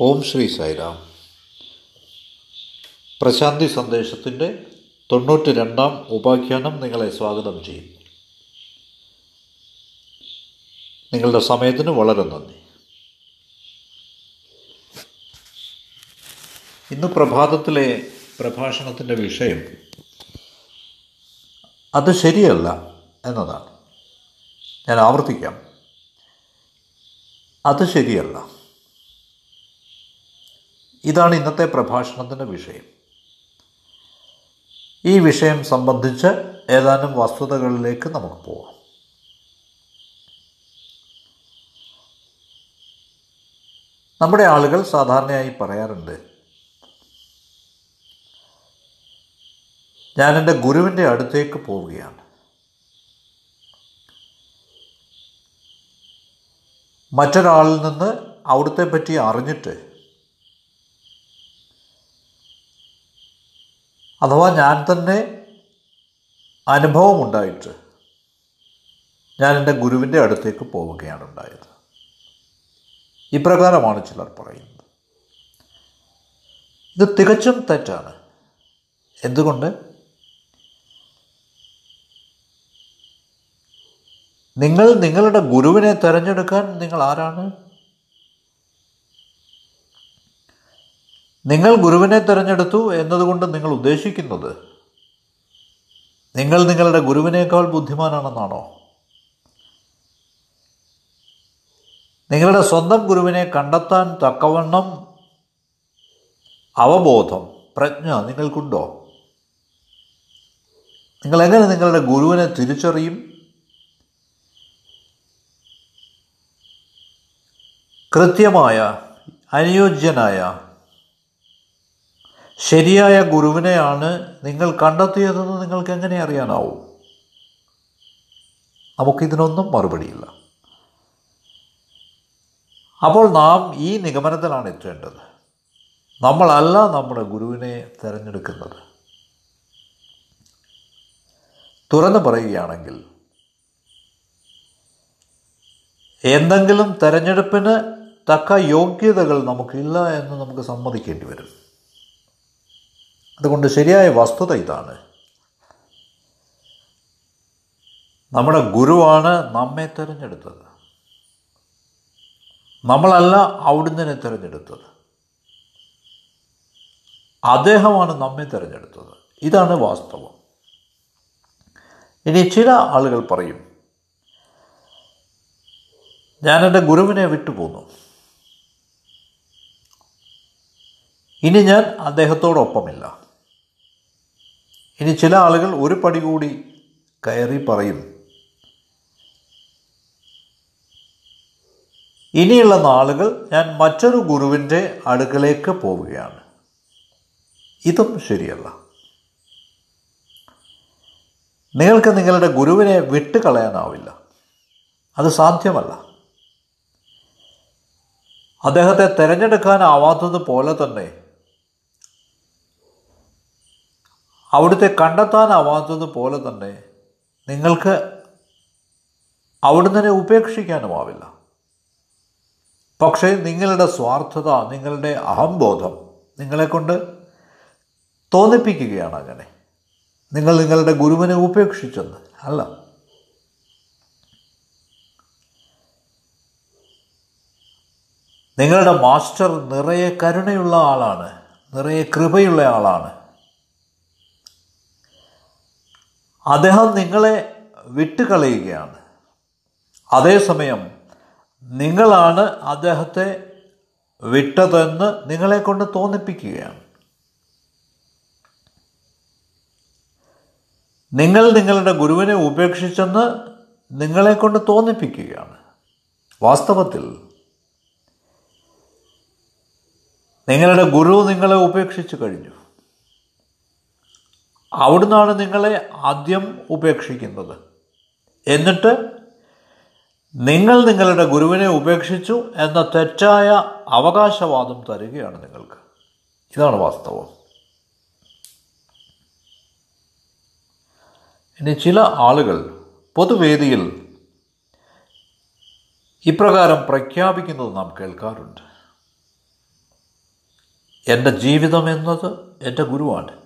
ഓം ശ്രീ സായിരാം. പ്രശാന്തി സന്ദേശത്തിന്റെ തൊണ്ണൂറ്റി രണ്ടാം ഉപാഖ്യാനം നിങ്ങളെ സ്വാഗതം ചെയ്യും. നിങ്ങളുടെ സമയത്തിന് വളരെ നന്ദി. ഇന്ന് പ്രഭാതത്തിലെ പ്രഭാഷണത്തിന്റെ വിഷയം അത് ശരിയല്ല എന്നതാണ്. ഞാൻ ആവർത്തിക്കാം. അത് ശരിയല്ല. ഇതാണ് ഇന്നത്തെ പ്രഭാഷണത്തിന്റെ വിഷയം. ഈ വിഷയം സംബന്ധിച്ച് ഏതാനും വസ്തുതകളിലേക്ക് നമുക്ക് പോകാം നമ്മുടെ ആളുകൾ സാധാരണയായി പറയാറുണ്ട് ഞാൻ എന്റെ ഗുരുവിന്റെ അടുത്തേക്ക് പോവുകയാണ്. മറ്റൊരാളിൽ നിന്ന് അവിടുത്തെ പറ്റി അറിഞ്ഞിട്ട് അഥവാ ഞാൻ തന്നെ അനുഭവമുണ്ടായിട്ട് ഞാൻ എന്റെ ഗുരുവിന്റെ അടുത്തേക്ക് പോവുകയാണ് ഉണ്ടായത്. ഇപ്രകാരമാണ് ചിലർ പറയുന്നത്. ഇത് തികച്ചും തെറ്റാണ്. എന്തുകൊണ്ട്? നിങ്ങൾ നിങ്ങളുടെ ഗുരുവിനെ തിരഞ്ഞെടുക്കാൻ നിങ്ങൾ ആരാണ്? നിങ്ങൾ ഗുരുവിനെ തിരഞ്ഞെടുത്തു എന്നതുകൊണ്ട് നിങ്ങൾ ഉദ്ദേശിക്കുന്നത്? നിങ്ങൾ നിങ്ങളുടെ ഗുരുവിനേക്കാൾ ബുദ്ധിമാനാണെന്നാണോ? നിങ്ങളുടെ സ്വന്തം ഗുരുവിനെ കണ്ടെത്താൻ തക്കവണ്ണം അവബോധം പ്രജ്ഞ നിങ്ങൾക്കുണ്ടോ? നിങ്ങൾ എങ്ങനെ നിങ്ങളുടെ ഗുരുവിനെ തിരിച്ചറിയും? കൃത്യമായ അനുയോജ്യനായ ശരിയായ ഗുരുവിനെയാണ് നിങ്ങൾ കണ്ടെത്തിയതെന്ന് നിങ്ങൾക്ക് എങ്ങനെ അറിയാനാവും? നമുക്കിതിനൊന്നും മറുപടിയില്ല. അപ്പോൾ നാം ഈ നിഗമനത്തിലാണ് എത്തേണ്ടത്. നമ്മളല്ല നമ്മുടെ ഗുരുവിനെ തിരഞ്ഞെടുക്കുന്നത്. തുറന്നു പറയുകയാണെങ്കിൽ എന്തെങ്കിലും തെരഞ്ഞെടുപ്പിന് തക്ക യോഗ്യതകൾ നമുക്കില്ല എന്ന് നമുക്ക് സമ്മതിക്കേണ്ടി വരും. അതുകൊണ്ട് ശരിയായ വസ്തുത ഇതാണ്. നമ്മുടെ ഗുരുവാണ് നമ്മെ തിരഞ്ഞെടുത്തത്. നമ്മളല്ല അവിടുന്ന് തിരഞ്ഞെടുത്തത്. അദ്ദേഹമാണ് നമ്മെ തിരഞ്ഞെടുത്തത്. ഇതാണ് വാസ്തവം. ഇനി ചില ആളുകൾ പറയും ഞാൻ എന്റെ ഗുരുവിനെ വിട്ടുപോന്നു ഇനി ഞാൻ അദ്ദേഹത്തോടൊപ്പമില്ല. ഇനി ചില ആളുകൾ ഒരു പടി കൂടി കയറി പറയും ഇനിയുള്ള നാളുകൾ ഞാൻ മറ്റൊരു ഗുരുവിന്റെ അടുക്കലേക്ക് പോവുകയാണ്. ഇതും ശരിയല്ല. നിങ്ങൾക്ക് നിങ്ങളുടെ ഗുരുവിനെ വിട്ടുകളയാനാവില്ല. അത് സാധ്യമല്ല. അദ്ദേഹത്തെ തിരഞ്ഞെടുക്കാനാവാത്തത് പോലെ തന്നെ അവിടുത്തെ കണ്ടെത്താനാവാത്തത് പോലെ തന്നെ നിങ്ങൾക്ക് അവിടുന്ന് ഉപേക്ഷിക്കാനുമാവില്ല പക്ഷേ നിങ്ങളുടെ സ്വാർത്ഥത നിങ്ങളുടെ അഹംബോധം നിങ്ങളെക്കൊണ്ട് തോന്നിപ്പിക്കുകയാണ് അങ്ങനെ. നിങ്ങൾ നിങ്ങളുടെ ഗുരുവിനെ ഉപേക്ഷിച്ചെന്ന് അല്ല. നിങ്ങളുടെ മാസ്റ്റർ നിറയെ കരുണയുള്ള ആളാണ് നിറയെ കൃപയുള്ള ആളാണ്. അദ്ദേഹം നിങ്ങളെ വിട്ടുകളയുകയാണ്. അതേസമയം നിങ്ങളാണ് അദ്ദേഹത്തെ വിട്ടതെന്ന് നിങ്ങളെ കൊണ്ട് തോന്നിപ്പിക്കുകയാണ്. നിങ്ങൾ നിങ്ങളുടെ ഗുരുവിനെ ഉപേക്ഷിച്ചെന്ന് നിങ്ങളെ കൊണ്ട് തോന്നിപ്പിക്കുകയാണ്. വാസ്തവത്തിൽ നിങ്ങളുടെ ഗുരു നിങ്ങളെ ഉപേക്ഷിച്ചു കഴിഞ്ഞു. അവിടുന്നാണ് നിങ്ങളെ ആദ്യം ഉപേക്ഷിക്കുന്നത്. എന്നിട്ട് നിങ്ങൾ നിങ്ങളുടെ ഗുരുവിനെ ഉപേക്ഷിച്ചു എന്ന തെറ്റായ അവകാശവാദം തരികയാണ് നിങ്ങൾക്ക്. ഇതാണ് വാസ്തവം. ഇനി ചില ആളുകൾ പൊതുവേദിയിൽ ഇപ്രകാരം പ്രഖ്യാപിക്കുന്നത് നാം കേൾക്കാറുണ്ട്. എന്റെ ജീവിതം എന്നത് എന്റെ ഗുരുവാണ്.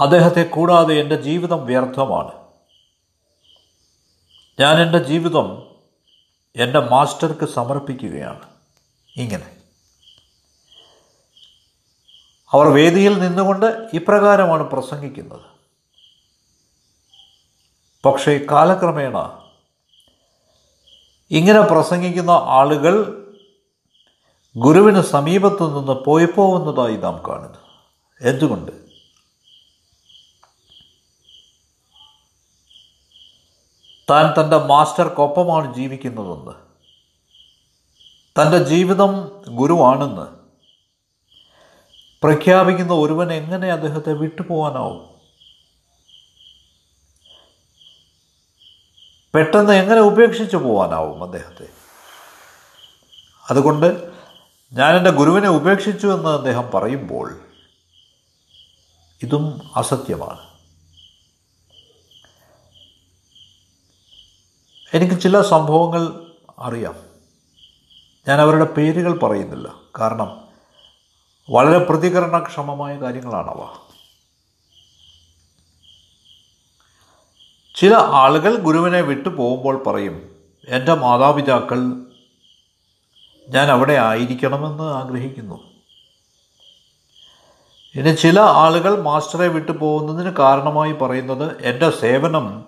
അദ്ദേഹത്തെ കൂടാതെ എന്റെ ജീവിതം വ്യർത്ഥമാണ്. ഞാൻ എന്റെ ജീവിതം എന്റെ മാസ്റ്റർക്ക് സമർപ്പിക്കുകയാണ്. ഇങ്ങനെ. അവർ വേദിയിൽ നിന്നുകൊണ്ട് ഇപ്രകാരമാണ് പ്രസംഗിക്കുന്നത്. പക്ഷേ കാലക്രമേണ ഇങ്ങനെ പ്രസംഗിക്കുന്ന ആളുകൾ ഗുരുവിന് സമീപത്തു നിന്ന് പോയി പോകുന്നതായി നാം കാണുന്നു. എന്തുകൊണ്ട്? താൻ തന്റെ മാസ്റ്റർക്കൊപ്പമാണ് ജീവിക്കുന്നതെന്ന്. തന്റെ ജീവിതം ഗുരുവാണെന്ന്. പ്രഖ്യാപിക്കുന്ന ഒരുവൻ എങ്ങനെ അദ്ദേഹത്തെ വിട്ടുപോകാനാവും? പെട്ടെന്ന് എങ്ങനെ ഉപേക്ഷിച്ച് പോകാനാവും അദ്ദേഹത്തെ? അതുകൊണ്ട് ഞാൻ എന്റെ ഗുരുവിനെ ഉപേക്ഷിച്ചു എന്ന് അദ്ദേഹം പറയുമ്പോൾ ഇതും അസത്യമാണ്. എനിക്ക് ചില സംഭവങ്ങൾ അറിയാം. ഞാൻ അവരുടെ പേരുകൾ പറയുന്നില്ല. കാരണം വളരെ പ്രതികരണക്ഷമമായ കാര്യങ്ങളാണവ. ചില ആളുകൾ ഗുരുവിനെ വിട്ടു പോകുമ്പോൾ പറയും എന്റെ മാതാപിതാക്കൾ ഞാൻ അവിടെ ആയിരിക്കണമെന്ന് ആഗ്രഹിക്കുന്നു. ഇനി ചില ആളുകൾ മാസ്റ്ററെ വിട്ടു പോകുന്നതിന് കാരണമായി പറയുന്നത് എന്റെ സേവനം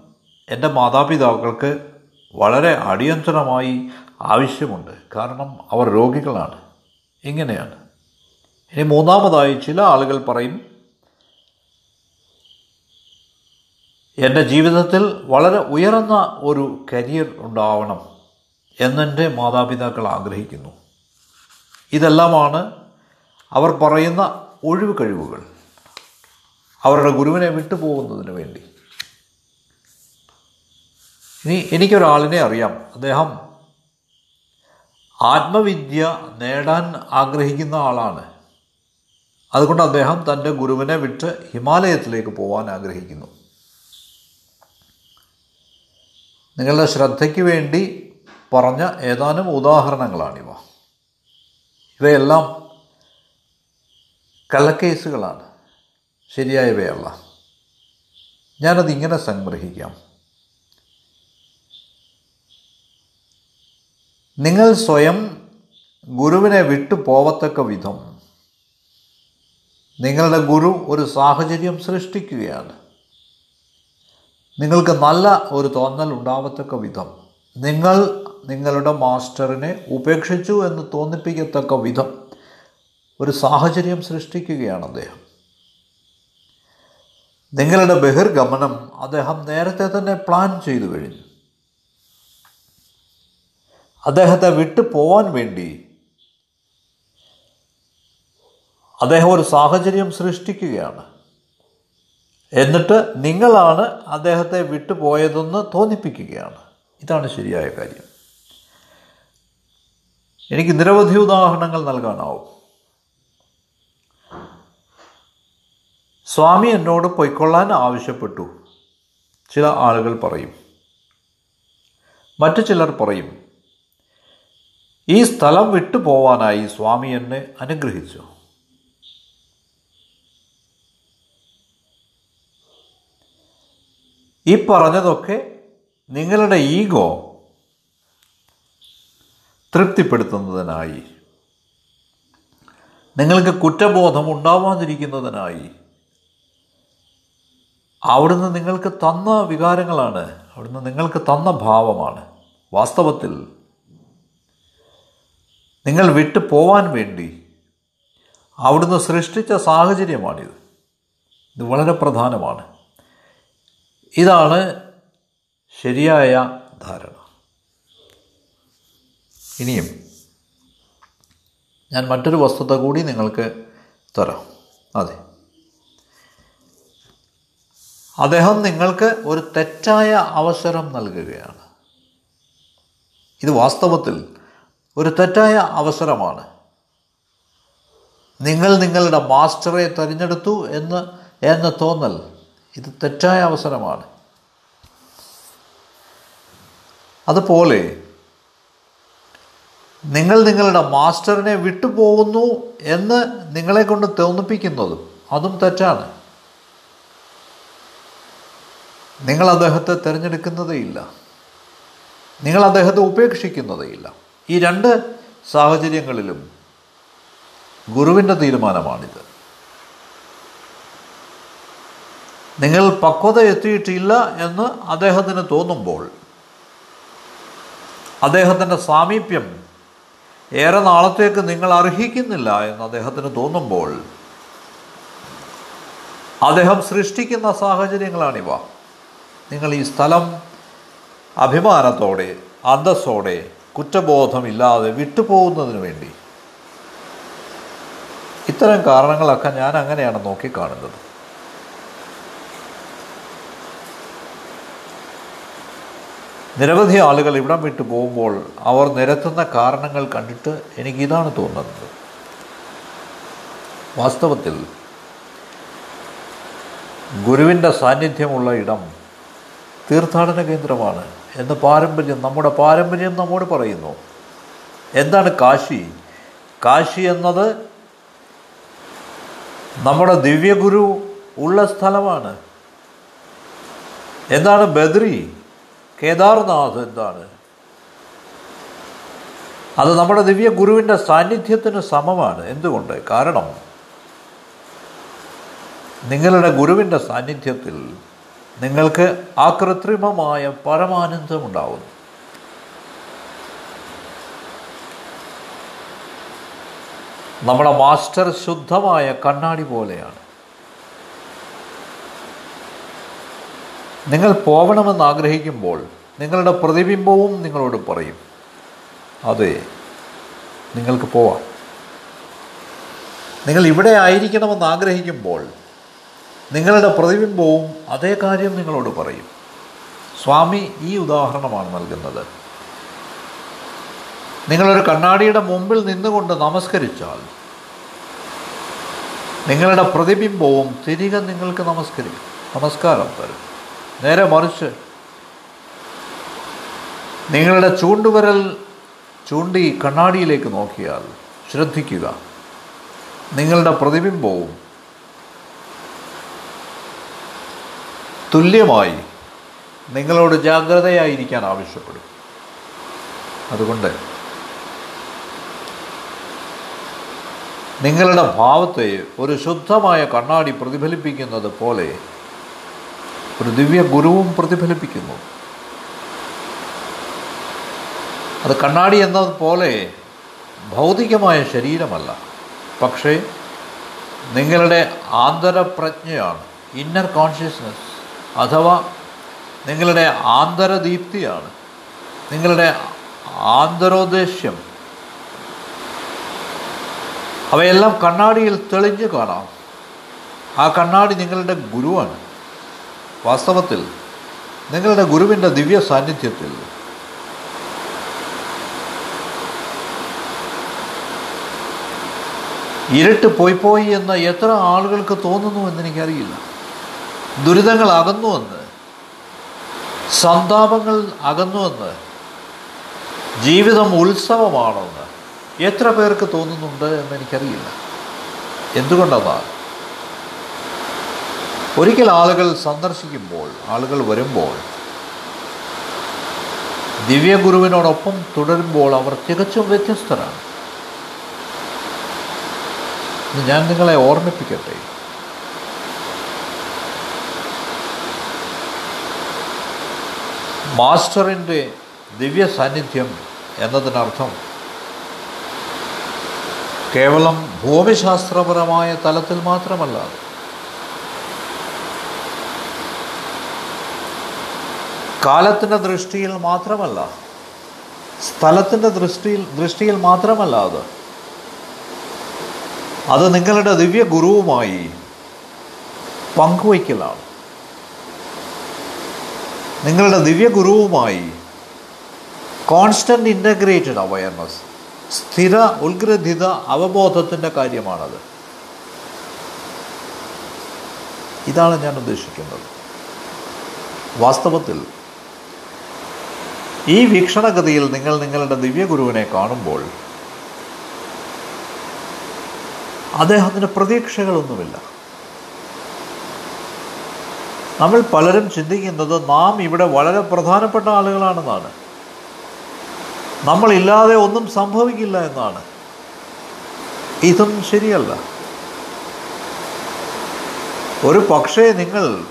എന്റെ മാതാപിതാക്കൾക്ക് വളരെ അടിയന്തരമായി ആവശ്യമുണ്ട്. കാരണം അവർ രോഗികളാണ്. ഇങ്ങനെയാണ്. ഇനി മൂന്നാമതായി ചില ആളുകൾ പറയും എന്റെ ജീവിതത്തിൽ വളരെ ഉയർന്ന ഒരു കരിയർ ഉണ്ടാവണം എന്നെന്റെ മാതാപിതാക്കൾ ആഗ്രഹിക്കുന്നു. ഇതെല്ലാമാണ് അവർ പറയുന്ന ഒഴിവ് കഴിവുകൾ അവരുടെ ഗുരുവിനെ വിട്ടുപോകുന്നതിന് വേണ്ടി. ഇനി എനിക്കൊരാളിനെ അറിയാം. അദ്ദേഹം ആത്മവിദ്യ നേടാൻ ആഗ്രഹിക്കുന്ന ആളാണ്. അതുകൊണ്ട് അദ്ദേഹം തന്റെ ഗുരുവിനെ വിട്ട് ഹിമാലയത്തിലേക്ക് പോകാൻ ആഗ്രഹിക്കുന്നു. നിങ്ങളുടെ ശ്രദ്ധയ്ക്ക് വേണ്ടി പറഞ്ഞ ഏതാനും ഉദാഹരണങ്ങളാണിവ. ഇവയെല്ലാം കള്ളക്കേസുകളാണ്. ശരിയായവയല്ല. ഞാനതിങ്ങനെ സംഗ്രഹിക്കാം. നിങ്ങൾ സ്വയം ഗുരുവിനെ വിട്ടു പോവത്തക്ക വിധം നിങ്ങളുടെ ഗുരു ഒരു സാഹചര്യം സൃഷ്ടിക്കുകയാണ്. നിങ്ങൾക്ക് നല്ല ഒരു തോന്നൽ ഉണ്ടാവത്തക്ക വിധം. നിങ്ങൾ നിങ്ങളുടെ മാസ്റ്ററിനെ ഉപേക്ഷിച്ചു എന്ന് തോന്നിപ്പിക്കത്തക്ക വിധം ഒരു സാഹചര്യം സൃഷ്ടിക്കുകയാണ് അദ്ദേഹം. നിങ്ങളുടെ ബഹിർഗമനം അദ്ദേഹം നേരത്തെ തന്നെ പ്ലാൻ ചെയ്തു കഴിഞ്ഞു. അദ്ദേഹത്തെ വിട്ടു പോവാൻ വേണ്ടി അദ്ദേഹം ഒരു സാഹചര്യം സൃഷ്ടിക്കുകയാണ്. എന്നിട്ട് നിങ്ങളാണ് അദ്ദേഹത്തെ വിട്ടുപോയതെന്ന് തോന്നിപ്പിക്കുകയാണ്. ഇതാണ് ശരിയായ കാര്യം. എനിക്ക് നിരവധി ഉദാഹരണങ്ങൾ നൽകാനാവും. സ്വാമി എന്നോട് പൊയ്ക്കൊള്ളാൻ ആവശ്യപ്പെട്ടു. ചില ആളുകൾ പറയും. മറ്റു ചിലർ പറയും ഈ സ്ഥലം വിട്ടു പോവാനായി സ്വാമി എന്നെ അനുഗ്രഹിച്ചു. ഈ പറഞ്ഞതൊക്കെ നിങ്ങളുടെ ഈഗോ തൃപ്തിപ്പെടുത്തുന്നതിനായി നിങ്ങൾക്ക് കുറ്റബോധം ഉണ്ടാവാതിരിക്കുന്നതിനായി അവിടുന്ന് നിങ്ങൾക്ക് തന്ന വികാരങ്ങളാണ് അവിടുന്ന് നിങ്ങൾക്ക് തന്ന ഭാവമാണ്. വാസ്തവത്തിൽ നിങ്ങൾ വിട്ടു പോവാൻ വേണ്ടി അവിടുന്ന് സൃഷ്ടിച്ച സാഹചര്യമാണിത്. ഇത് വളരെ പ്രധാനമാണ്. ഇതാണ് ശരിയായ ധാരണ. ഇനിയും ഞാൻ മറ്റൊരു വസ്തുത കൂടി നിങ്ങൾക്ക് തരാം. അതെ. അദ്ദേഹം നിങ്ങൾക്ക് ഒരു തെറ്റായ അവസരം നൽകുകയാണ്. ഇത് വാസ്തവത്തിൽ ഒരു തെറ്റായ അവസരമാണ്. നിങ്ങൾ നിങ്ങളുടെ മാസ്റ്ററെ തിരഞ്ഞെടുത്തു എന്ന് എന്ന തോന്നൽ ഇത് തെറ്റായ അവസരമാണ്. അതുപോലെ നിങ്ങൾ നിങ്ങളുടെ മാസ്റ്ററിനെ വിട്ടുപോകുന്നു എന്ന് നിങ്ങളെ കൊണ്ട് തോന്നിപ്പിക്കുന്നതും അതും തെറ്റാണ്. നിങ്ങൾ അദ്ദേഹത്തെ തിരഞ്ഞെടുക്കുന്നതേയില്ല. നിങ്ങൾ അദ്ദേഹത്തെ ഉപേക്ഷിക്കുന്നതേയില്ല. ഈ രണ്ട് സാഹചര്യങ്ങളിലും ഗുരുവിന്റെ തീരുമാനമാണിത്. നിങ്ങൾ പക്വത എത്തിയിട്ടില്ല എന്ന് അദ്ദേഹത്തിന് തോന്നുമ്പോൾ അദ്ദേഹത്തിന്റെ സാമീപ്യം ഏറെ നാളത്തേക്ക് നിങ്ങൾ അർഹിക്കുന്നില്ല എന്ന് അദ്ദേഹത്തിന് തോന്നുമ്പോൾ അദ്ദേഹം സൃഷ്ടിക്കുന്ന സാഹചര്യങ്ങളാണിവ. നിങ്ങൾ ഈ സ്ഥലം അഭിമാനത്തോടെ അന്തസ്സോടെ കുറ്റബോധമില്ലാതെ വിട്ടുപോകുന്നതിന് വേണ്ടി. ഇത്തരം കാരണങ്ങളൊക്കെ ഞാൻ അങ്ങനെയാണ് നോക്കിക്കാണുന്നത്. നിരവധി ആളുകൾ ഇവിടം വിട്ടു പോകുമ്പോൾ അവർ നിരത്തുന്ന കാരണങ്ങൾ കണ്ടിട്ട് എനിക്കിതാണ് തോന്നുന്നത്. വാസ്തവത്തിൽ ഗുരുവിന്റെ സാന്നിധ്യമുള്ള ഇടം തീർത്ഥാടന കേന്ദ്രമാണ്. എന്ന് പാരമ്പര്യം നമ്മുടെ പാരമ്പര്യം നമ്മോട് പറയുന്നു. എന്താണ് കാശി? കാശി എന്നത് നമ്മുടെ ദിവ്യഗുരു ഉള്ള സ്ഥലമാണ്. എന്താണ് ബദ്രി? കേദാർനാഥ് എന്താണ്? അത് നമ്മുടെ ദിവ്യ ഗുരുവിന്റെ സാന്നിധ്യത്തിന് സമമാണ്. എന്തുകൊണ്ട്? കാരണം നിങ്ങളുടെ ഗുരുവിന്റെ സാന്നിധ്യത്തിൽ നിങ്ങൾക്ക് ആ കൃത്രിമമായ പരമാനന്ദമുണ്ടാവുന്നു നമ്മുടെ മാസ്റ്റർ ശുദ്ധമായ കണ്ണാടി പോലെയാണ്. നിങ്ങൾ പോകണമെന്ന് ആഗ്രഹിക്കുമ്പോൾ നിങ്ങളുടെ പ്രതിബിംബവും നിങ്ങളോട് പറയും അതെ നിങ്ങൾക്ക് പോവാം. നിങ്ങൾ ഇവിടെ ആയിരിക്കണമെന്ന് ആഗ്രഹിക്കുമ്പോൾ നിങ്ങളുടെ പ്രതിബിംബവും അതേ കാര്യം നിങ്ങളോട് പറയും. സ്വാമി ഈ ഉദാഹരണമാണ് നൽകുന്നത്. നിങ്ങളൊരു കണ്ണാടിയുടെ മുമ്പിൽ നിന്നുകൊണ്ട് നമസ്കരിച്ചാൽ നിങ്ങളുടെ പ്രതിബിംബവും തിരികെ നിങ്ങൾക്ക് നമസ്കരിക്കും നമസ്കാരം തരും. നേരെ മറിച്ച് നിങ്ങളുടെ ചൂണ്ടുവിരൽ ചൂണ്ടി കണ്ണാടിയിലേക്ക് നോക്കിയാൽ ശ്രദ്ധിക്കുക. നിങ്ങളുടെ പ്രതിബിംബവും തുല്യമായി നിങ്ങളോട് ജാഗ്രതയായിരിക്കാൻ ആവശ്യപ്പെടും. അതുകൊണ്ട് നിങ്ങളുടെ ഭാവത്തെ ഒരു ശുദ്ധമായ കണ്ണാടി പ്രതിഫലിപ്പിക്കുന്നത് പോലെ ഒരു ദിവ്യ ഗുരുവും പ്രതിഫലിപ്പിക്കുന്നു. അത് കണ്ണാടി എന്നതുപോലെ ഭൗതികമായ ശരീരമല്ല. പക്ഷേ നിങ്ങളുടെ ആന്തരപ്രജ്ഞയാണ് ഇന്നർ കോൺഷ്യസ്നസ് അഥവാ നിങ്ങളുടെ ആന്തരദീപ്തിയാണ് നിങ്ങളുടെ ആന്തരോദ്ദേശ്യം അവയെല്ലാം കണ്ണാടിയിൽ തെളിഞ്ഞു കാണാം. ആ കണ്ണാടി നിങ്ങളുടെ ഗുരുവാണ്. വാസ്തവത്തിൽ നിങ്ങളുടെ ഗുരുവിന്റെ ദിവ്യ സാന്നിധ്യത്തിൽ. ഇരുട്ട് പോയി പോയി എന്ന് എത്ര ആളുകൾക്ക് തോന്നുന്നു എന്ന് എനിക്കറിയില്ല ദുരിതങ്ങൾ അകന്നുവെന്ന് സന്താപങ്ങൾ അകന്നുവെന്ന് ജീവിതം ഉത്സവമാണെന്ന് എത്ര പേർക്ക് തോന്നുന്നുണ്ട് എന്ന് എനിക്കറിയില്ല എന്തുകൊണ്ടെന്നാൽ ഒരിക്കൽ ആളുകൾ സന്ദർശിക്കുമ്പോൾ ആളുകൾ വരുമ്പോൾ ദിവ്യഗുരുവിനോടൊപ്പം തുടരുമ്പോൾ അവർ തികച്ചും വ്യത്യസ്തരാണ്. ഞാൻ നിങ്ങളെ ഓർമ്മിപ്പിക്കട്ടെ മാസ്റ്ററിന്റെ ദിവ്യ സാന്നിധ്യം എന്നതിനർത്ഥം കേവലം ഭൂമിശാസ്ത്രപരമായ തലത്തിൽ മാത്രമല്ല. കാലത്തിന്റെ ദൃഷ്ടിയിൽ മാത്രമല്ല. സ്ഥലത്തിന്റെ ദൃഷ്ടിയിൽ ദൃഷ്ടിയിൽ മാത്രമല്ല അത്. അത് നിങ്ങളുടെ ദിവ്യ ഗുരുവുമായി പങ്കുവയ്ക്കലാണ്. നിങ്ങളുടെ ദിവ്യഗുരുവുമായി കോൺസ്റ്റന്റ് ഇന്റഗ്രേറ്റഡ് അവയർനെസ് സ്ഥിര ഉത്ഗ്രഥിത അവബോധത്തിന്റെ കാര്യമാണത്. ഇതാണ് ഞാൻ ഉദ്ദേശിക്കുന്നത്. വാസ്തവത്തിൽ ഈ വീക്ഷണഗതിയിൽ നിങ്ങൾ നിങ്ങളുടെ ദിവ്യഗുരുവിനെ കാണുമ്പോൾ അദ്ദേഹത്തിന് പ്രതീക്ഷകളൊന്നുമില്ല. നമ്മൾ പലരും ചിന്തിക്കുന്നത് നാം ഇവിടെ വളരെ പ്രധാനപ്പെട്ട ആളുകളാണെന്നാണ്. നമ്മളില്ലാതെ ഒന്നും സംഭവിക്കില്ല എന്നാണ്. ഇതും ശരിയല്ല. ഒരു പക്ഷേ നിങ്ങൾ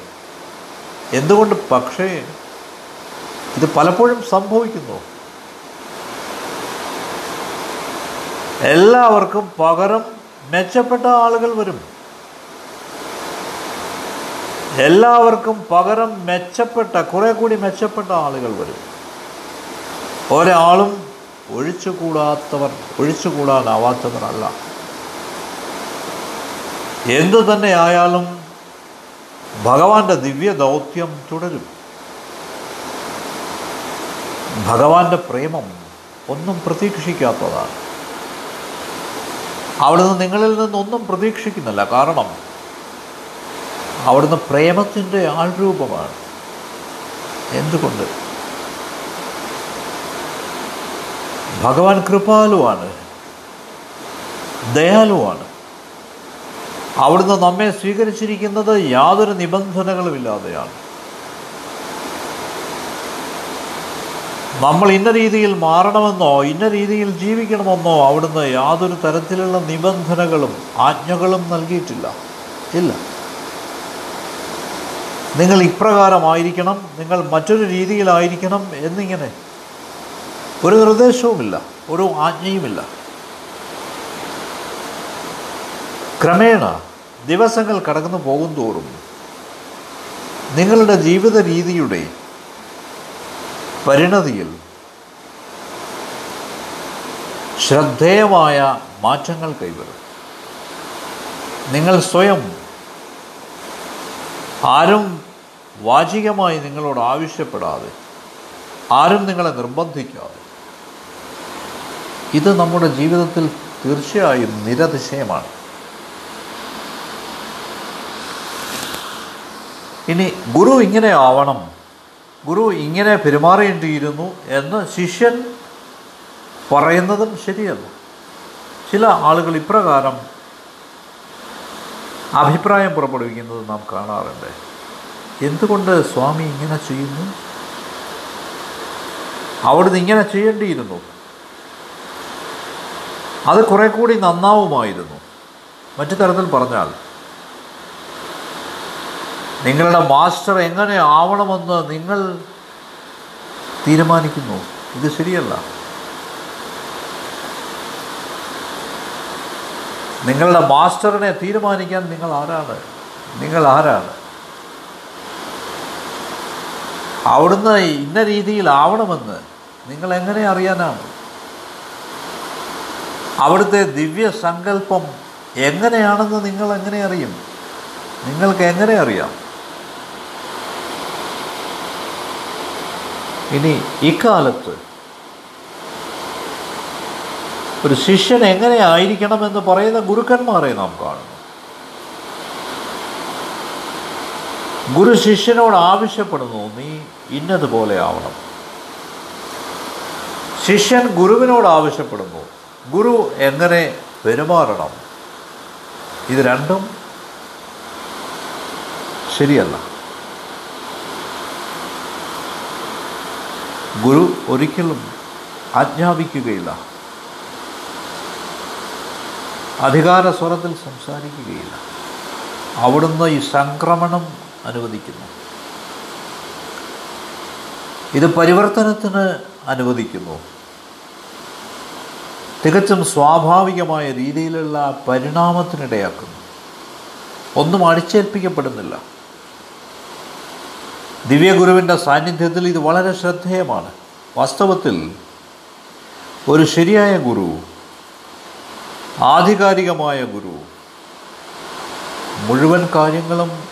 എന്തുകൊണ്ട് പക്ഷേ ഇത് പലപ്പോഴും സംഭവിക്കുന്നു? എല്ലാവർക്കും പകരം മെച്ചപ്പെട്ട ആളുകൾ വരും. എല്ലാവർക്കും പകരം മെച്ചപ്പെട്ട കുറെ കൂടി മെച്ചപ്പെട്ട ആളുകൾ വരും. ഒരാളും ഒഴിച്ചുകൂടാത്തവർ ഒഴിച്ചുകൂടാനാവാത്തവരല്ല. എന്തു തന്നെ ആയാലും ഭഗവാന്റെ ദിവ്യ ദൗത്യം തുടരും. ഭഗവാന്റെ പ്രേമം ഒന്നും പ്രതീക്ഷിക്കാത്തതാണ്. അവിടുന്ന് നിങ്ങളിൽ നിന്നൊന്നും പ്രതീക്ഷിക്കുന്നില്ല. കാരണം അവിടുന്ന് പ്രേമത്തിന്റെ ആൾരൂപമാണ്. എന്തുകൊണ്ട്? ഭഗവാൻ കൃപാലുവാണ് ദയാലുവാണ്. അവിടുന്ന് നമ്മെ സ്വീകരിച്ചിരിക്കുന്നത് യാതൊരു നിബന്ധനകളുമില്ലാതെയാണ്. നമ്മൾ ഇന്ന രീതിയിൽ മാറണമെന്നോ ഇന്ന രീതിയിൽ ജീവിക്കണമെന്നോ അവിടുന്ന് യാതൊരു തരത്തിലുള്ള നിബന്ധനകളും ആജ്ഞകളും നൽകിയിട്ടില്ല. ഇല്ല. നിങ്ങൾ ഇപ്രകാരമായിരിക്കണം നിങ്ങൾ മറ്റൊരു രീതിയിലായിരിക്കണം എന്നിങ്ങനെ. ഒരു നിർദ്ദേശവുമില്ല ഒരു ആജ്ഞയുമില്ല. ക്രമേണ ദിവസങ്ങൾ കടന്നു പോകും തോറും നിങ്ങളുടെ ജീവിത രീതിയുടെ പരിണതിയിൽ ശ്രദ്ധേയമായ മാറ്റങ്ങൾ കൈവരും. നിങ്ങൾ സ്വയം ആരും വാചികമായി നിങ്ങളോട് ആവശ്യപ്പെടാതെ ആരും നിങ്ങളെ നിർബന്ധിക്കാതെ. ഇത് നമ്മുടെ ജീവിതത്തിൽ തീർച്ചയായും നിരതിശയമാണ്. ഇനി ഗുരു ഇങ്ങനെ ആവണം ഗുരു ഇങ്ങനെ പെരുമാറേണ്ടിയിരുന്നു എന്ന് ശിഷ്യൻ പറയുന്നതും ശരിയല്ല. ചില ആളുകൾ ഇപ്രകാരം അഭിപ്രായം പുറപ്പെടുവിക്കുന്നത് നാം കാണാറുണ്ട്. എന്തുകൊണ്ട് സ്വാമി ഇങ്ങനെ ചെയ്യുന്നു? അവിടുന്ന് ഇങ്ങനെ ചെയ്യേണ്ടിയിരുന്നു. അത് കുറെ കൂടി നന്നാവുമായിരുന്നു. മറ്റു തരത്തിൽ പറഞ്ഞാൽ നിങ്ങളുടെ മാസ്റ്റർ എങ്ങനെ ആവണമെന്ന് നിങ്ങൾ തീരുമാനിക്കുന്നു? ഇത് ശരിയല്ല. നിങ്ങളുടെ മാസ്റ്ററിനെ തീരുമാനിക്കാൻ നിങ്ങൾ ആരാണ്? നിങ്ങൾ ആരാണ്? അവിടുന്ന് ഇന്ന രീതിയിലാവണമെന്ന് നിങ്ങൾ എങ്ങനെ അറിയാനാണ്? അവിടുത്തെ ദിവ്യ സങ്കല്പം എങ്ങനെയാണെന്ന് നിങ്ങൾ എങ്ങനെ അറിയും? നിങ്ങൾക്ക് എങ്ങനെ അറിയാം? ഇനി ഇക്കാലത്ത് ഒരു ശിഷ്യൻ എങ്ങനെ ആയിരിക്കണമെന്ന് പറയുന്ന ഗുരുക്കന്മാരെ നാം കാണുന്നു ഗുരു ശിഷ്യനോട് ആവശ്യപ്പെടുന്നു നീ ഇന്നതുപോലെ ആവണം. ശിഷ്യൻ ഗുരുവിനോട് ആവശ്യപ്പെടുന്നു ഗുരു എങ്ങനെ പെരുമാറണം? ഇത് രണ്ടും ശരിയല്ല. ഗുരു ഒരിക്കലും ആജ്ഞാപിക്കുകയില്ല. അധികാര സ്വരത്തിൽ സംസാരിക്കുകയില്ല. അവിടുന്ന് ഈ സംക്രമണം അനുവദിക്കുന്നു. ഇത് പരിവർത്തനത്തിന് അനുവദിക്കുന്നു. തികച്ചും സ്വാഭാവികമായ രീതിയിലുള്ള പരിണാമത്തിനിടയാക്കുന്നു. ഒന്നും അടിച്ചേൽപ്പിക്കപ്പെടുന്നില്ല. ദിവ്യഗുരുവിന്റെ സാന്നിധ്യത്തിൽ ഇത് വളരെ ശ്രദ്ധേയമാണ്. വാസ്തവത്തിൽ ഒരു ശരിയായ ഗുരു ആധികാരികമായ ഗുരു മുഴുവൻ കാര്യങ്ങളും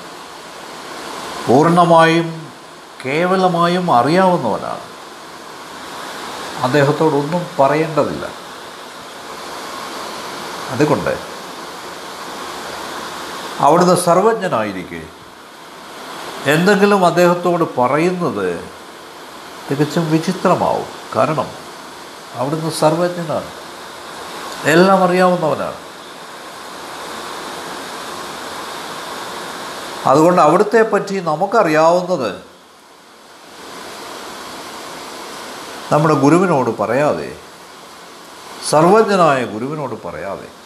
പൂർണമായും കേവലമായും അറിയാവുന്നവനാണ്. അദ്ദേഹത്തോടൊന്നും പറയേണ്ടതില്ല. അതുകൊണ്ട് അവിടുന്ന് സർവജ്ഞനായിരിക്കെ. എന്തെങ്കിലും അദ്ദേഹത്തോട് പറയുന്നത് തികച്ചും വിചിത്രമാവും. കാരണം അവിടുന്ന് സർവജ്ഞനാണ്. എല്ലാം അറിയാവുന്നവനാണ്. അതുകൊണ്ട് അവിടുത്തെ പറ്റി നമുക്കറിയാവുന്നത് നമ്മുടെ ഗുരുവിനോട് പറയാതെ സർവജ്ഞനായ ഗുരുവിനോട് പറയാതെ.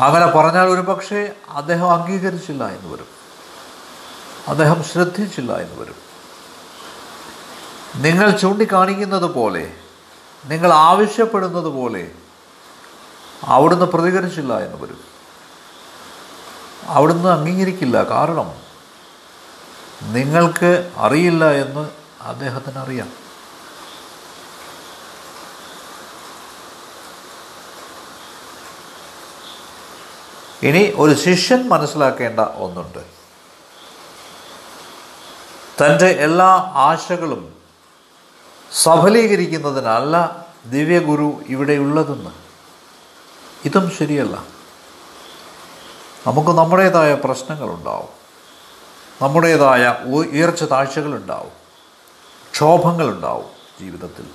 അങ്ങനെ പറഞ്ഞാൽ ഒരു പക്ഷേ അദ്ദേഹം അംഗീകരിച്ചില്ല എന്ന് വരും. അദ്ദേഹം ശ്രദ്ധിച്ചില്ല എന്ന് വരും. നിങ്ങൾ ചൂണ്ടിക്കാണിക്കുന്നത് പോലെ നിങ്ങൾ ആവശ്യപ്പെടുന്നത് പോലെ അവിടുന്ന് പ്രതികരിച്ചില്ല എന്ന് വരും. അവിടുന്ന് അംഗീകരിക്കില്ല. കാരണം നിങ്ങൾക്ക് അറിയില്ല എന്ന് അദ്ദേഹത്തിന് അറിയാം. ഇനി ഒരു ശിഷ്യൻ മനസ്സിലാക്കേണ്ട ഒന്നുണ്ട്. തന്റെ എല്ലാ ആശകളും സഫലീകരിക്കുന്നതിനല്ല ദിവ്യഗുരു ഇവിടെയുള്ളതെന്ന് ഇതും ശരിയല്ല. നമുക്ക് നമ്മുടേതായ പ്രശ്നങ്ങളുണ്ടാവും. നമ്മുടേതായ ഉയർച്ച താഴ്ചകളുണ്ടാവും. ക്ഷോഭങ്ങളുണ്ടാവും ജീവിതത്തിൽ.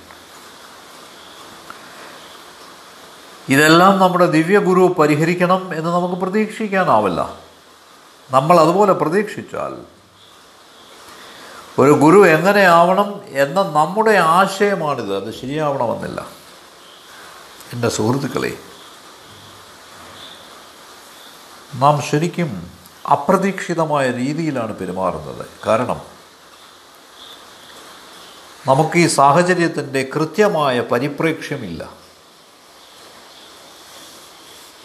ഇതെല്ലാം നമ്മുടെ ദിവ്യഗുരു പരിഹരിക്കണം എന്ന് നമുക്ക് പ്രതീക്ഷിക്കാനാവില്ല. നമ്മൾ അതുപോലെ പ്രതീക്ഷിച്ചാൽ ഒരു ഗുരു എങ്ങനെയാവണം എന്ന നമ്മുടെ ആശയമാണിത്. അത് ശരിയാവണമെന്നില്ല. എന്റെ സുഹൃത്തുക്കളെ നാം ശരിക്കും അപ്രതീക്ഷിതമായ രീതിയിലാണ് പെരുമാറുന്നത്. കാരണം നമുക്ക് ഈ സാഹചര്യത്തിന്റെ കൃത്യമായ പരിപ്രേക്ഷ്യമില്ല.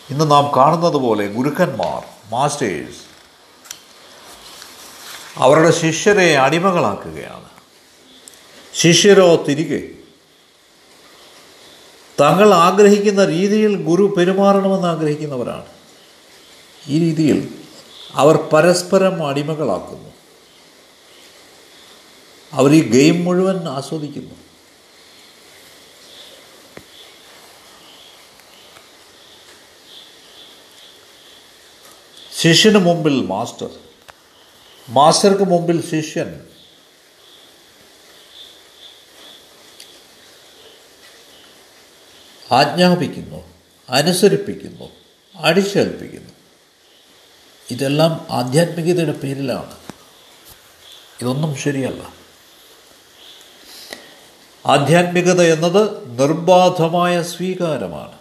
ഇന്ന് നാം കാണുന്നത് പോലെ ഗുരുക്കന്മാർ മാസ്റ്റേഴ്സ് അവരുടെ ശിഷ്യരെ അടിമകളാക്കുകയാണ്. ശിഷ്യരോ തിരികെ. തങ്ങൾ ആഗ്രഹിക്കുന്ന രീതിയിൽ ഗുരു പെരുമാറണമെന്ന് ആഗ്രഹിക്കുന്നവരാണ്. ഈ രീതിയിൽ അവർ പരസ്പരം അടിമകളാക്കുന്നു. അവർ ഈ ഗെയിം മുഴുവൻ ആസ്വദിക്കുന്നു. ശിഷ്യന് മുമ്പിൽ മാസ്റ്റർ. മാസ്റ്റർക്ക് മുമ്പിൽ ശിഷ്യൻ. ആജ്ഞാപിക്കുന്നു അനുസരിപ്പിക്കുന്നു അടിച്ചേൽപ്പിക്കുന്നു. ഇതെല്ലാം ആധ്യാത്മികതയുടെ പേരിലാണ്. ഇതൊന്നും ശരിയല്ല. ആധ്യാത്മികത എന്നത് നിർബാധമായ സ്വീകാരമാണ്.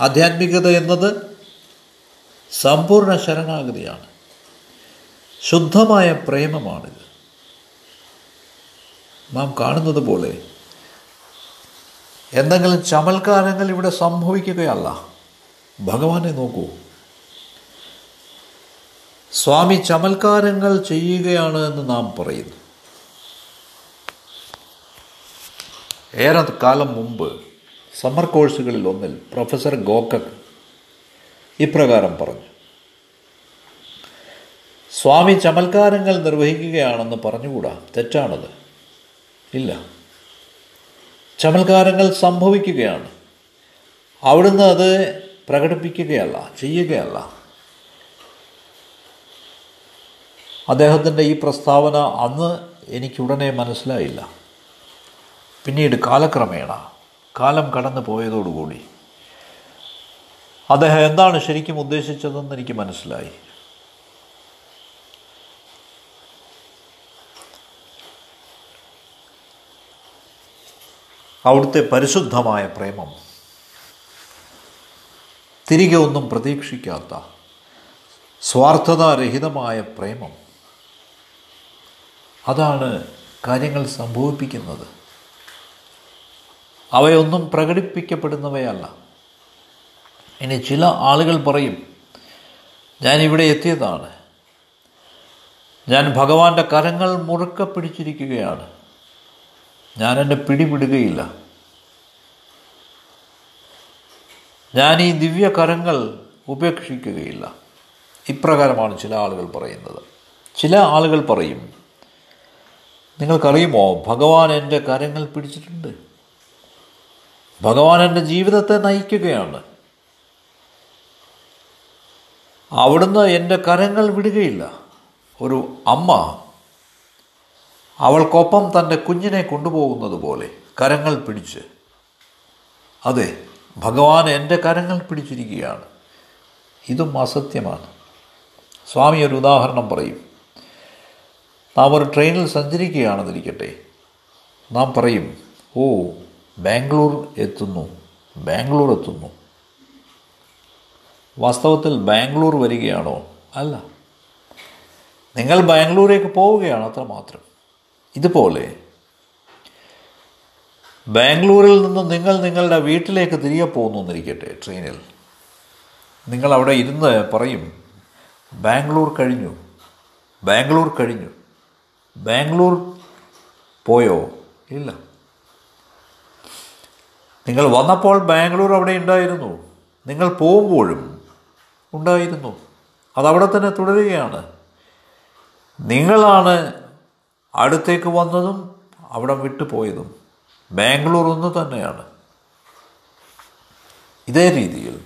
ആധ്യാത്മികത എന്നത് സമ്പൂർണ ശരണാഗതിയാണ്. ശുദ്ധമായ പ്രേമമാണിത്. നാം കാണുന്നത് പോലെ എന്തെങ്കിലും ചമൽക്കാരങ്ങൾ ഇവിടെ സംഭവിക്കുകയല്ല. ഭഗവാനെ നോക്കൂ. സ്വാമി ചമൽക്കാരങ്ങൾ ചെയ്യുകയാണ് എന്ന് നാം പറയുന്നു. ഏറെ കാലം മുമ്പ് സമ്മർ കോഴ്സുകളിൽ ഒന്നിൽ പ്രൊഫസർ ഗോക്കക് ഇപ്രകാരം പറഞ്ഞു. സ്വാമി ചമൽക്കാരങ്ങൾ നിർവഹിക്കുകയാണെന്ന് പറഞ്ഞുകൂടാ? തെറ്റാണത്. ഇല്ല. ചമൽക്കാരങ്ങൾ സംഭവിക്കുകയാണ്. അവിടുന്ന് അത് പ്രകടിപ്പിക്കുകയല്ല ചെയ്യുകയല്ല. അദ്ദേഹത്തിന്റെ ഈ പ്രസ്താവന അന്ന് എനിക്കുടനെ മനസ്സിലായില്ല. പിന്നീട് കാലക്രമേണ കാലം കടന്നു പോയതോടുകൂടി. അദ്ദേഹം എന്താണ് ശരിക്കും ഉദ്ദേശിച്ചതെന്ന് എനിക്ക് മനസ്സിലായി. അവിടുത്തെ പരിശുദ്ധമായ പ്രേമം. തിരികെ ഒന്നും പ്രതീക്ഷിക്കാത്ത സ്വാർത്ഥതാരഹിതമായ പ്രേമം. അതാണ് കാര്യങ്ങൾ സംഭവിപ്പിക്കുന്നത്. അവയൊന്നും പ്രകടിപ്പിക്കപ്പെടുന്നവയല്ല. ഇനി ചില ആളുകൾ പറയും ഞാൻ ഇവിടെ എത്തിയതാണ്. ഞാൻ ഭഗവാന്റെ കരങ്ങൾ മുറുക്ക പിടിച്ചിരിക്കുകയാണ്. ഞാൻ എന്റെ പിടിപിടുകയില്ല. ഞാൻ ഈ ദിവ്യ കരങ്ങൾ ഉപേക്ഷിക്കുകയില്ല. ഇപ്രകാരമാണ് ചില ആളുകൾ പറയുന്നത്. ചില ആളുകൾ പറയും നിങ്ങൾക്കറിയുമോ ഭഗവാൻ എന്റെ കരങ്ങൾ പിടിച്ചിട്ടുണ്ട്. ഭഗവാൻ എന്റെ ജീവിതത്തെ നയിക്കുകയാണ്. അവിടുന്ന് എന്റെ കരങ്ങൾ വിടുകയില്ല. ഒരു അമ്മ അവൾക്കൊപ്പം തന്റെ കുഞ്ഞിനെ കൊണ്ടുപോകുന്നത് പോലെ കരങ്ങൾ പിടിച്ച്. അതെ ഭഗവാൻ എന്റെ കരങ്ങൾ പിടിച്ചിരിക്കുകയാണ്. ഇതും അസത്യമാണ്. സ്വാമി ഒരു ഉദാഹരണം പറയും. നാം ഒരു ട്രെയിനിൽ സഞ്ചരിക്കുകയാണെന്നിരിക്കട്ടെ. നാം പറയും ഓ ബാംഗ്ലൂർ എത്തുന്നു ബാംഗ്ലൂർ എത്തുന്നു. വാസ്തവത്തിൽ ബാംഗ്ലൂർ വരികയാണോ? അല്ല. നിങ്ങൾ ബാംഗ്ലൂരേക്ക് പോവുകയാണ് അത്രമാത്രം. ഇതുപോലെ ബാംഗ്ലൂരിൽ നിന്ന് നിങ്ങൾ നിങ്ങളുടെ വീട്ടിലേക്ക് തിരികെ പോകുന്നു എന്നിരിക്കട്ടെ ട്രെയിനിൽ. നിങ്ങൾ അവിടെ ഇരുന്ന് പറയും ബാംഗ്ലൂർ കഴിഞ്ഞു ബാംഗ്ലൂർ കഴിഞ്ഞു ബാംഗ്ലൂർ പോയോ? ഇല്ല. നിങ്ങൾ വന്നപ്പോൾ ബാംഗ്ലൂർ അവിടെ ഉണ്ടായിരുന്നു. നിങ്ങൾ പോകുമ്പോഴും ഉണ്ടായിരുന്നു. അതവിടെ തന്നെ തുടരുകയാണ്. നിങ്ങളാണ് അടുത്തേക്ക് വന്നതും അവിടെ വിട്ടുപോയതും ബാംഗ്ലൂർ ഒന്ന് തന്നെയാണ്. ഇതേ രീതിയിൽ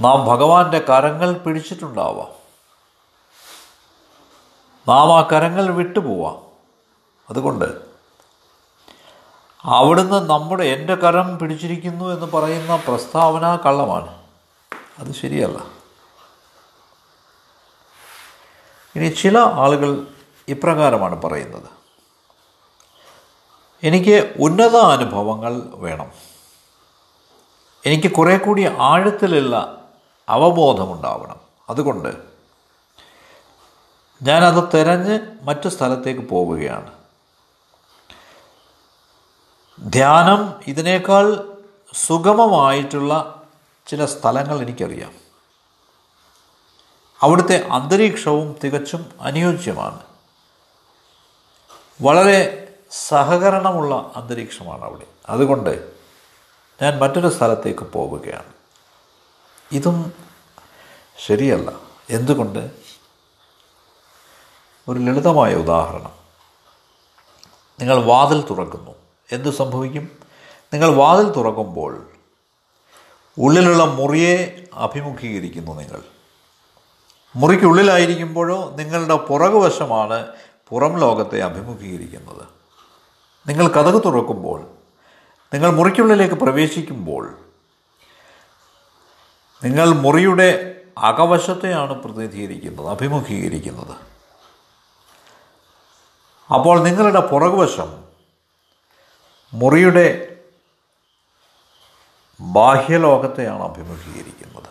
നാം ഭഗവാന്റെ കരങ്ങൾ പിടിച്ചിട്ടുണ്ടാവാം. നാം ആ കരങ്ങൾ വിട്ടുപോവാം അതുകൊണ്ട് അവിടുന്ന് നമ്മുടെ എന്റെ കരം പിടിച്ചിരിക്കുന്നു എന്ന് പറയുന്ന പ്രസ്താവന കള്ളമാണ്. അത് ശരിയല്ല. ഇനി ചില ആളുകൾ ഇപ്രകാരമാണ് പറയുന്നത്. എനിക്ക് ഉന്നത അനുഭവങ്ങൾ വേണം. എനിക്ക് കുറേ കൂടി ആഴത്തിലുള്ള അവബോധമുണ്ടാവണം. അതുകൊണ്ട് ഞാനത് തിരഞ്ഞ് മറ്റു സ്ഥലത്തേക്ക് പോവുകയാണ്. ധ്യാനം ഇതിനേക്കാൾ സുഗമമായിട്ടുള്ള ചില സ്ഥലങ്ങൾ എനിക്കറിയാം. അവിടുത്തെ അന്തരീക്ഷവും തികച്ചും അനുയോജ്യമാണ്. വളരെ സഹകരണമുള്ള അന്തരീക്ഷമാണ് അവിടെ. അതുകൊണ്ട് ഞാൻ മറ്റൊരു സ്ഥലത്തേക്ക് പോവുകയാണ്. ഇതും ശരിയല്ല. എന്തുകൊണ്ട്? ഒരു ലളിതമായ ഉദാഹരണം. നിങ്ങൾ വാതിൽ തുറക്കുന്നു. എന്ത് സംഭവിക്കും? നിങ്ങൾ വാതിൽ തുറക്കുമ്പോൾ ഉള്ളിലുള്ള മുറിയെ അഭിമുഖീകരിക്കുന്നു നിങ്ങൾ. മുറിക്കുള്ളിലായിരിക്കുമ്പോഴോ നിങ്ങളുടെ പുറകുവശമാണ് പുറം ലോകത്തെ അഭിമുഖീകരിക്കുന്നത്. നിങ്ങൾ കഥക് തുറക്കുമ്പോൾ നിങ്ങൾ മുറിക്കുള്ളിലേക്ക് പ്രവേശിക്കുമ്പോൾ നിങ്ങൾ മുറിയുടെ അകവശത്തെയാണ് പ്രതിനിധീകരിക്കുന്നത് അഭിമുഖീകരിക്കുന്നത്. അപ്പോൾ നിങ്ങളുടെ പുറകുവശം മുറിയുടെ ബാഹ്യലോകത്തെയാണ് അഭിമുഖീകരിക്കുന്നത്.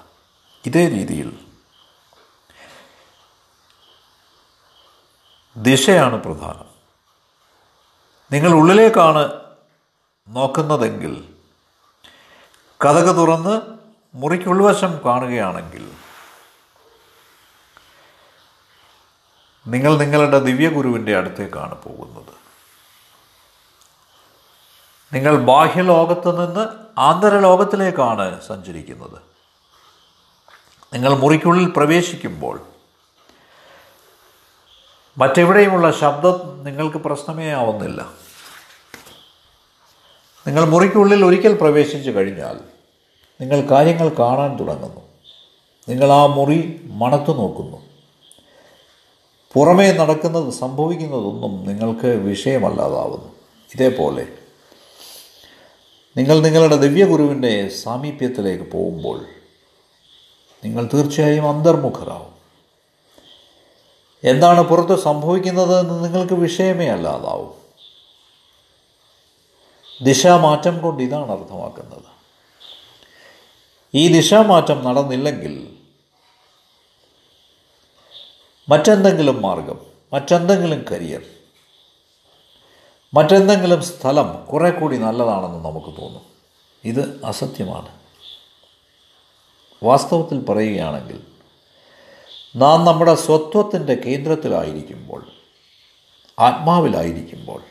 ഇതേ രീതിയിൽ ദിശയാണ് പ്രധാനം. നിങ്ങൾ ഉള്ളിലേക്കാണ് നോക്കുന്നതെങ്കിൽ കഥക തുറന്ന് മുറിക്കുൾവശം കാണുകയാണെങ്കിൽ നിങ്ങൾ നിങ്ങളുടെ ദിവ്യഗുരുവിന്റെ അടുത്തേക്കാണ് പോകുന്നത്. നിങ്ങൾ ബാഹ്യലോകത്ത് നിന്ന് ആന്തരലോകത്തിലേക്കാണ് സഞ്ചരിക്കുന്നത്. നിങ്ങൾ മുറിക്കുള്ളിൽ പ്രവേശിക്കുമ്പോൾ മറ്റെവിടെയുമുള്ള ശബ്ദം നിങ്ങൾക്ക് പ്രശ്നമേ ആവുന്നില്ല നിങ്ങൾ മുറിക്കുള്ളിൽ ഒരിക്കൽ പ്രവേശിച്ചു കഴിഞ്ഞാൽ നിങ്ങൾ കാര്യങ്ങൾ കാണാൻ തുടങ്ങുന്നു. നിങ്ങൾ ആ മുറി മണത്തു നോക്കുന്നു. പുറമേ നടക്കുന്നത് സംഭവിക്കുന്നതൊന്നും നിങ്ങൾക്ക് വിഷയമല്ലാതാവുന്നു. ഇതേപോലെ നിങ്ങൾ നിങ്ങളുടെ ദിവ്യഗുരുവിന്റെ സാമീപ്യത്തിലേക്ക് പോകുമ്പോൾ നിങ്ങൾ തീർച്ചയായും അന്തർമുഖരാവും എന്താണ് പുറത്ത് സംഭവിക്കുന്നത് എന്ന് നിങ്ങൾക്ക് വിഷയമേ അല്ലാതാവും ദിശാമാറ്റം കൊണ്ട് ഇതാണ് അർത്ഥമാക്കുന്നത്. ഈ ദിശാമാറ്റം നടന്നില്ലെങ്കിൽ മറ്റെന്തെങ്കിലും മാർഗം മറ്റെന്തെങ്കിലും കരിയർ മറ്റെന്തെങ്കിലും സ്ഥലം കുറെ കൂടി നല്ലതാണെന്ന് നമുക്ക് തോന്നും. ഇത് അസത്യമാണ്. വാസ്തവത്തിൽ പറയുകയാണെങ്കിൽ നാം നമ്മുടെ സ്വത്വത്തിന്റെ കേന്ദ്രത്തിലായിരിക്കുമ്പോൾ ആത്മാവിലായിരിക്കുമ്പോൾ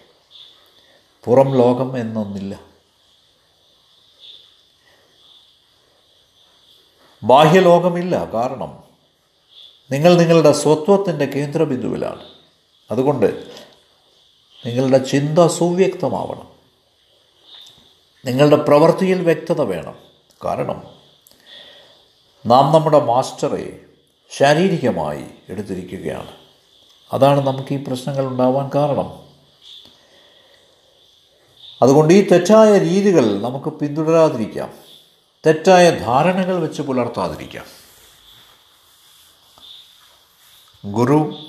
പുറം ലോകം എന്നൊന്നില്ല. ബാഹ്യലോകമില്ല കാരണം നിങ്ങൾ നിങ്ങളുടെ സ്വത്വത്തിന്റെ കേന്ദ്രബിന്ദുവിലാണ്. അതുകൊണ്ട് നിങ്ങളുടെ ചിന്ത സുവ്യക്തമാവണം. നിങ്ങളുടെ പ്രവൃത്തിയിൽ വ്യക്തത വേണം. കാരണം നാം നമ്മുടെ മാസ്റ്ററെ ശാരീരികമായി എടുത്തിരിക്കുകയാണ്. അതാണ് നമുക്ക് ഈ പ്രശ്നങ്ങൾ ഉണ്ടാവാൻ കാരണം. അതുകൊണ്ട് ഈ തെറ്റായ രീതികൾ നമുക്ക് പിന്തുടരാതിരിക്കാം. തെറ്റായ ധാരണകൾ വെച്ച് പുലർത്താതിരിക്കാം. ഗുരു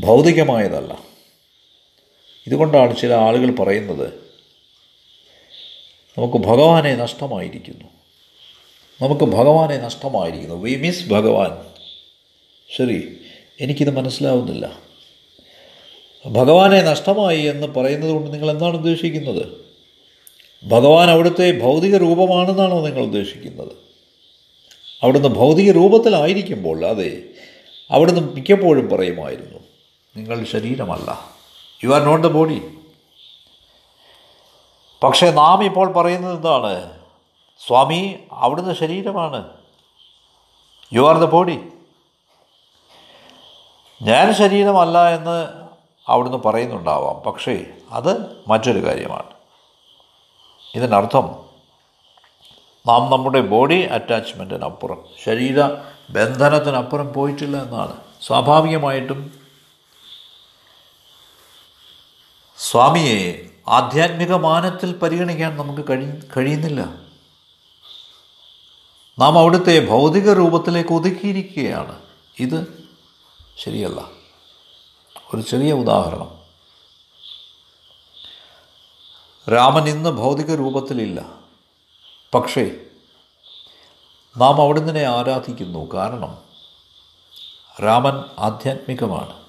ഭൗതികമായതല്ല. ഇതുകൊണ്ടാണ് ചില ആളുകൾ പറയുന്നത് നമുക്ക് ഭഗവാനെ നഷ്ടമായിരിക്കുന്നു. നമുക്ക് ഭഗവാനെ നഷ്ടമായിരിക്കുന്നു. വി മിസ് ഭഗവാൻ. ശരി എനിക്കിത് മനസ്സിലാവുന്നില്ല. ഭഗവാനെ നഷ്ടമായി എന്ന് പറയുന്നത് കൊണ്ട് നിങ്ങൾ എന്താണ് ഉദ്ദേശിക്കുന്നത്? ഭഗവാൻ അവിടുത്തെ ഭൗതിക രൂപമാണെന്നാണോ നിങ്ങൾ ഉദ്ദേശിക്കുന്നത്? അവിടുന്ന് ഭൗതിക രൂപത്തിലായിരിക്കുമ്പോൾ അതെ അവിടുന്ന് മിക്കപ്പോഴും പറയുമായിരുന്നു നിങ്ങൾ ശരീരമല്ല. You are not the body പക്ഷേ നാം ഇപ്പോൾ പറയുന്നത് എന്താണ്? സ്വാമി അവിടുന്ന് ശരീരമാണ്. യു ആർ ദ ബോഡി ഞാൻ ശരീരമല്ല എന്ന് അവിടുന്ന് പറയുന്നുണ്ടാവാം. പക്ഷേ അത് മറ്റൊരു കാര്യമാണ്. ഇതിനർത്ഥം നാം നമ്മുടെ ബോഡി അറ്റാച്ച്മെന്റിനപ്പുറം ശരീര ബന്ധനത്തിനപ്പുറം പോയിട്ടില്ല എന്നാണ്. സ്വാഭാവികമായിട്ടും സ്വാമിയെ ആധ്യാത്മിക മാനത്തിൽ പരിഗണിക്കാൻ നമുക്ക് കഴി കഴിയുന്നില്ല. നാം അവിടുത്തെ ഭൗതിക രൂപത്തിലേക്ക് ഒതുക്കിയിരിക്കുകയാണ്. ഇത് ശരിയല്ല. ഒരു ചെറിയ ഉദാഹരണം. രാമൻ ഇന്ന് ഭൗതിക രൂപത്തിലില്ല. പക്ഷേ നാം അവിടുന്ന് ആരാധിക്കുന്നു. കാരണം രാമൻ ആധ്യാത്മികമാണ്.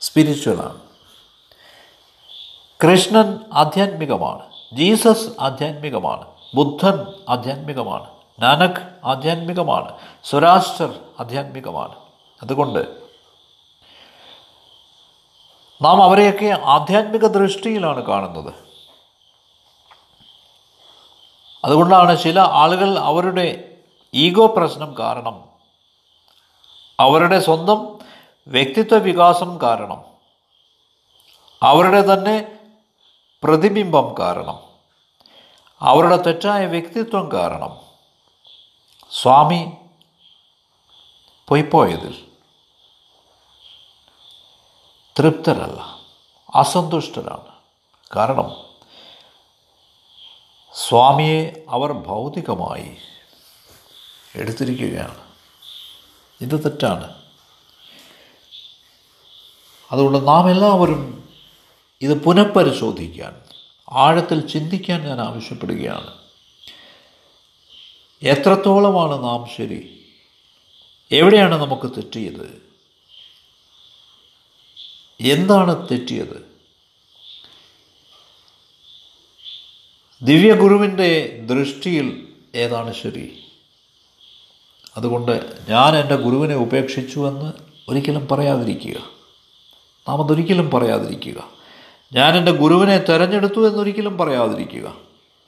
സ്പിരിച്വലാണ്. കൃഷ്ണൻ ആധ്യാത്മികമാണ്. ജീസസ് ആധ്യാത്മികമാണ്. ബുദ്ധൻ ആധ്യാത്മികമാണ്. നാനക് ആധ്യാത്മികമാണ്. സ്വരാഷ്ട്രർ ആധ്യാത്മികമാണ്. അതുകൊണ്ട് നാം അവരെയൊക്കെ ആധ്യാത്മിക ദൃഷ്ടിയിലാണ് കാണുന്നത്. അതുകൊണ്ടാണ് ചില ആളുകൾ അവരുടെ ഈഗോ പ്രശ്നം കാരണം അവരുടെ സ്വന്തം വ്യക്തിത്വ വികാസം കാരണം അവരുടെ തന്നെ പ്രതിബിംബം കാരണം അവരുടെ തെറ്റായ വ്യക്തിത്വം കാരണം സ്വാമി പൊയ്പോയതിൽ തൃപ്തരല്ല അസന്തുഷ്ടരാണ്. കാരണം സ്വാമിയെ അവർ ഭൗതികമായി എടുത്തിരിക്കുകയാണ്. ഇത് തെറ്റാണ്. അതുകൊണ്ട് നാം എല്ലാവരും ഇത് പുനഃപരിശോധിക്കാൻ ആഴത്തിൽ ചിന്തിക്കാൻ ഞാൻ ആവശ്യപ്പെടുകയാണ്. എത്രത്തോളമാണ് നാം ശരി? എവിടെയാണ് നമുക്ക് തെറ്റിയത്? എന്താണ് തെറ്റിയത്? ദിവ്യഗുരുവിന്റെ ദൃഷ്ടിയിൽ ഏതാണ് ശരി? അതുകൊണ്ട് ഞാൻ എന്റെ ഗുരുവിനെ ഉപേക്ഷിച്ചു എന്ന് ഒരിക്കലും പറയാതിരിക്കുക. നാം അതൊരിക്കലും പറയാതിരിക്കുക. ഞാൻ എന്റെ ഗുരുവിനെ തിരഞ്ഞെടുത്തു എന്നൊരിക്കലും പറയാതിരിക്കുക.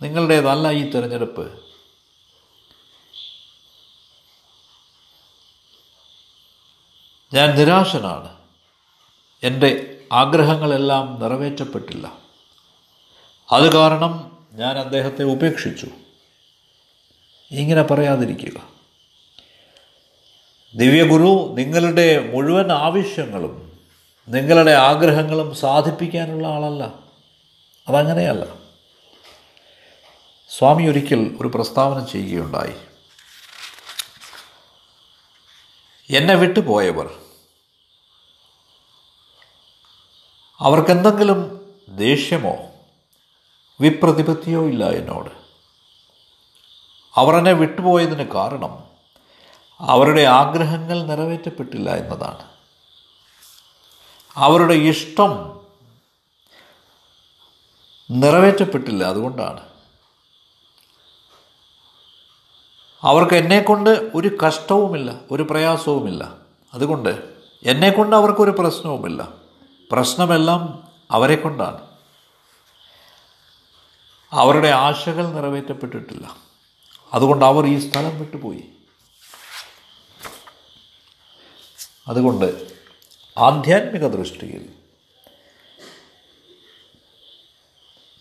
നിങ്ങളുടേതല്ല ഈ തിരഞ്ഞെടുപ്പ്. ഞാൻ നിരാശനാണ്. എന്റെ ആഗ്രഹങ്ങളെല്ലാം നിറവേറ്റപ്പെട്ടില്ല. അത് കാരണം ഞാൻ അദ്ദേഹത്തെ ഉപേക്ഷിച്ചു. ഇങ്ങനെ പറയാതിരിക്കുക. ദിവ്യഗുരു നിങ്ങളുടെ മുഴുവൻ ആവശ്യങ്ങളും നിങ്ങളുടെ ആഗ്രഹങ്ങളും സാധിപ്പിക്കാനുള്ള ആളല്ല. അതങ്ങനെയല്ല. സ്വാമി ഒരിക്കൽ ഒരു പ്രസ്താവന ചെയ്യുകയുണ്ടായി. എന്നെ വിട്ടുപോയവർ അവർക്കെന്തെങ്കിലും ദേഷ്യമോ വിപ്രതിപത്തിയോ ഇല്ല എന്നോട്. അവർ എന്നെ വിട്ടുപോയതിന് കാരണം അവരുടെ ആഗ്രഹങ്ങൾ നിറവേറ്റപ്പെട്ടില്ല എന്നതാണ്. അവരുടെ ഇഷ്ടം നിറവേറ്റപ്പെട്ടില്ല അതുകൊണ്ടാണ്. അവർക്ക് എന്നെക്കൊണ്ട് ഒരു കഷ്ടവുമില്ല ഒരു പ്രയാസവുമില്ല. അതുകൊണ്ട് എന്നെക്കൊണ്ട് അവർക്കൊരു പ്രശ്നവുമില്ല. പ്രശ്നമെല്ലാം അവരെ കൊണ്ടാണ്. അവരുടെ ആശകൾ നിറവേറ്റപ്പെട്ടിട്ടില്ല. അതുകൊണ്ട് അവർ ഈ സ്ഥലം വിട്ടുപോയി. അതുകൊണ്ട് ആധ്യാത്മിക ദൃഷ്ടിയിൽ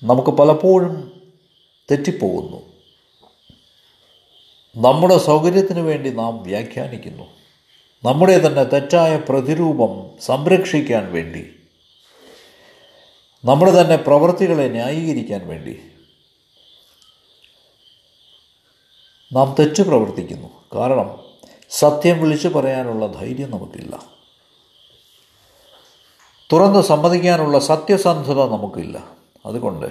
നമുക്ക് പലപ്പോഴും തെറ്റിപ്പോകുന്നു. നമ്മുടെ സൗകര്യത്തിന് വേണ്ടി നാം വ്യാഖ്യാനിക്കുന്നു. നമ്മുടെ തന്നെ തെറ്റായ പ്രതിരൂപം സംരക്ഷിക്കാൻ വേണ്ടി. നമ്മുടെ തന്നെ പ്രവൃത്തികളെ ന്യായീകരിക്കാൻ വേണ്ടി. നാം തെറ്റ് പ്രവർത്തിക്കുന്നു. കാരണം സത്യം വിളിച്ചു പറയാനുള്ള ധൈര്യം നമുക്കില്ല. തുറന്ന് സമ്മതിക്കാനുള്ള സത്യസന്ധത നമുക്കില്ല. അതുകൊണ്ട്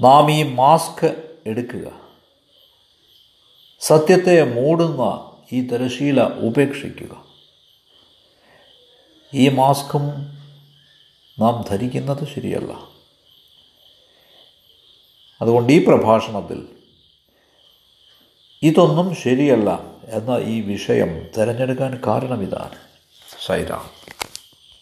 നാം ഈ മാസ്ക് എടുക്കുക. സത്യത്തെ മൂടുന്ന ഈ തിരശീല ഉപേക്ഷിക്കുക. ഈ മാസ്കും നാം ധരിക്കുന്നത് ശരിയല്ല. അതുകൊണ്ട് ഈ പ്രഭാഷണത്തിൽ ഇതൊന്നും ശരിയല്ല എന്ന ഈ വിഷയം തിരഞ്ഞെടുക്കാൻ കാരണം ഇതാണ്. സൈറാം.